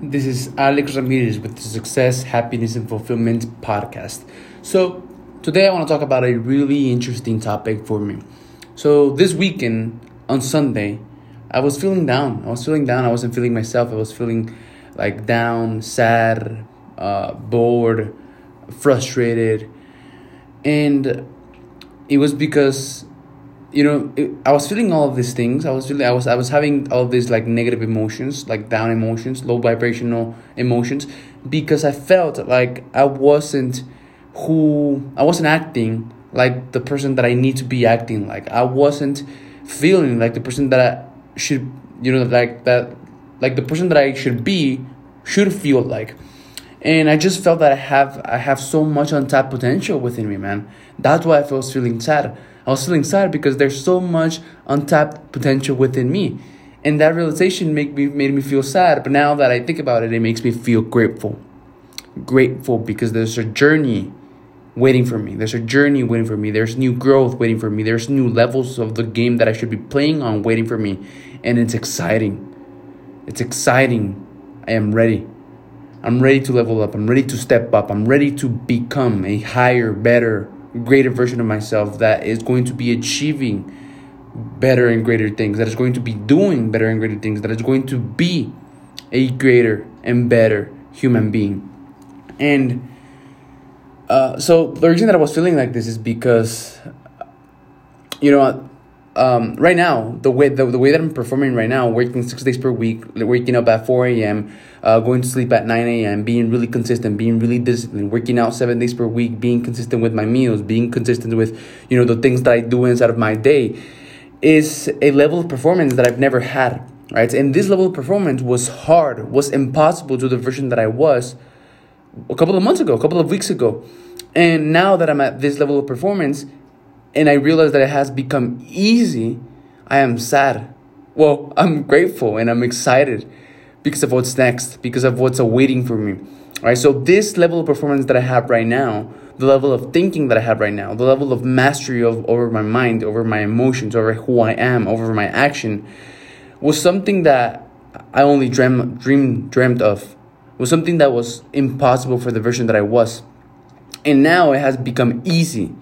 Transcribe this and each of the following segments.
This is Alex Ramirez with the Success, Happiness, and Fulfillment podcast. So, today I want to talk about a really interesting topic for me. So, this weekend on Sunday, I was feeling down. I was feeling down. I wasn't feeling myself. I was feeling like down, sad, uh, bored, frustrated. And it was because you know it, i was feeling all of these things. I was feeling i was i was having all these like negative emotions like down emotions low vibrational emotions because i felt like i wasn't who i wasn't acting like the person that i need to be acting like. I wasn't feeling like the person that i should you know like that like the person that i should be should feel like and i just felt that i have i have so much untapped potential within me man that's why i was feeling sad I was feeling sad because there's so much untapped potential within me. And that realization make me, made me feel sad. But now that I think about it, it makes me feel grateful. Grateful because there's a journey waiting for me. There's a journey waiting for me. There's new growth waiting for me. There's new levels of the game that I should be playing on waiting for me. And it's exciting. It's exciting. I am ready. I'm ready to level up. I'm ready to step up. I'm ready to become a higher, better, greater version of myself that is going to be achieving better and greater things, that is going to be doing better and greater things, that is going to be a greater and better human being. And uh, so the reason that I was feeling like this is because, you know, um, right now the way the, the way that I'm performing right now, working six days per week, waking up at four a.m., uh, going to sleep at nine a.m., being really consistent, being really disciplined, working out seven days per week, being consistent with my meals, being consistent with you know the things that I do inside of my day, is a level of performance that I've never had. Right, and this level of performance was hard, was impossible to the version that I was a couple of months ago, a couple of weeks ago. And now that I'm at this level of performance, and I realize that it has become easy, I am sad. Well, I'm grateful and I'm excited because of what's next, because of what's awaiting for me. All right, so this level of performance that I have right now, the level of thinking that I have right now, the level of mastery of over my mind, over my emotions, over who I am, over my action, was something that I only dream dream dreamed of. Was something that was impossible for the version that I was. And now it has become easy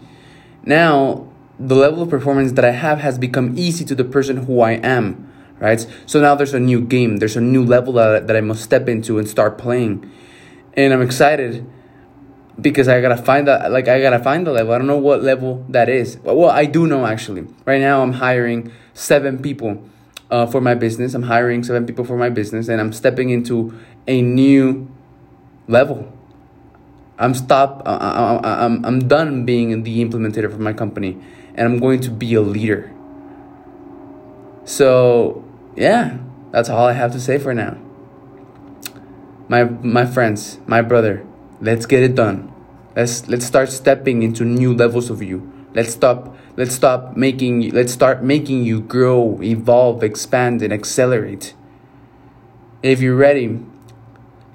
now the level of performance that I have has become easy to the person who I am, right? So now there's a new game, there's a new level that, that I must step into and start playing. And I'm excited because I gotta find that, like, I gotta find the level. I don't know what level that is. But well, I do know actually. Right now, I'm hiring seven people uh, for my business. I'm hiring seven people for my business, and I'm stepping into a new level I'm stop. I, I, I'm I'm done being the implementator for my company, and I'm going to be a leader. So yeah, that's all I have to say for now. My my friends, my brother, let's get it done. Let's let's start stepping into new levels of you. Let's stop. Let's stop making. Let's start making you grow, evolve, expand, and accelerate. If you're ready,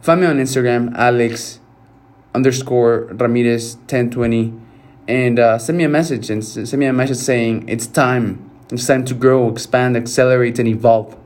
find me on Instagram, Alex underscore Ramirez 1020 and uh, send me a message and send me a message saying it's time. It's time to grow, expand, accelerate, and evolve.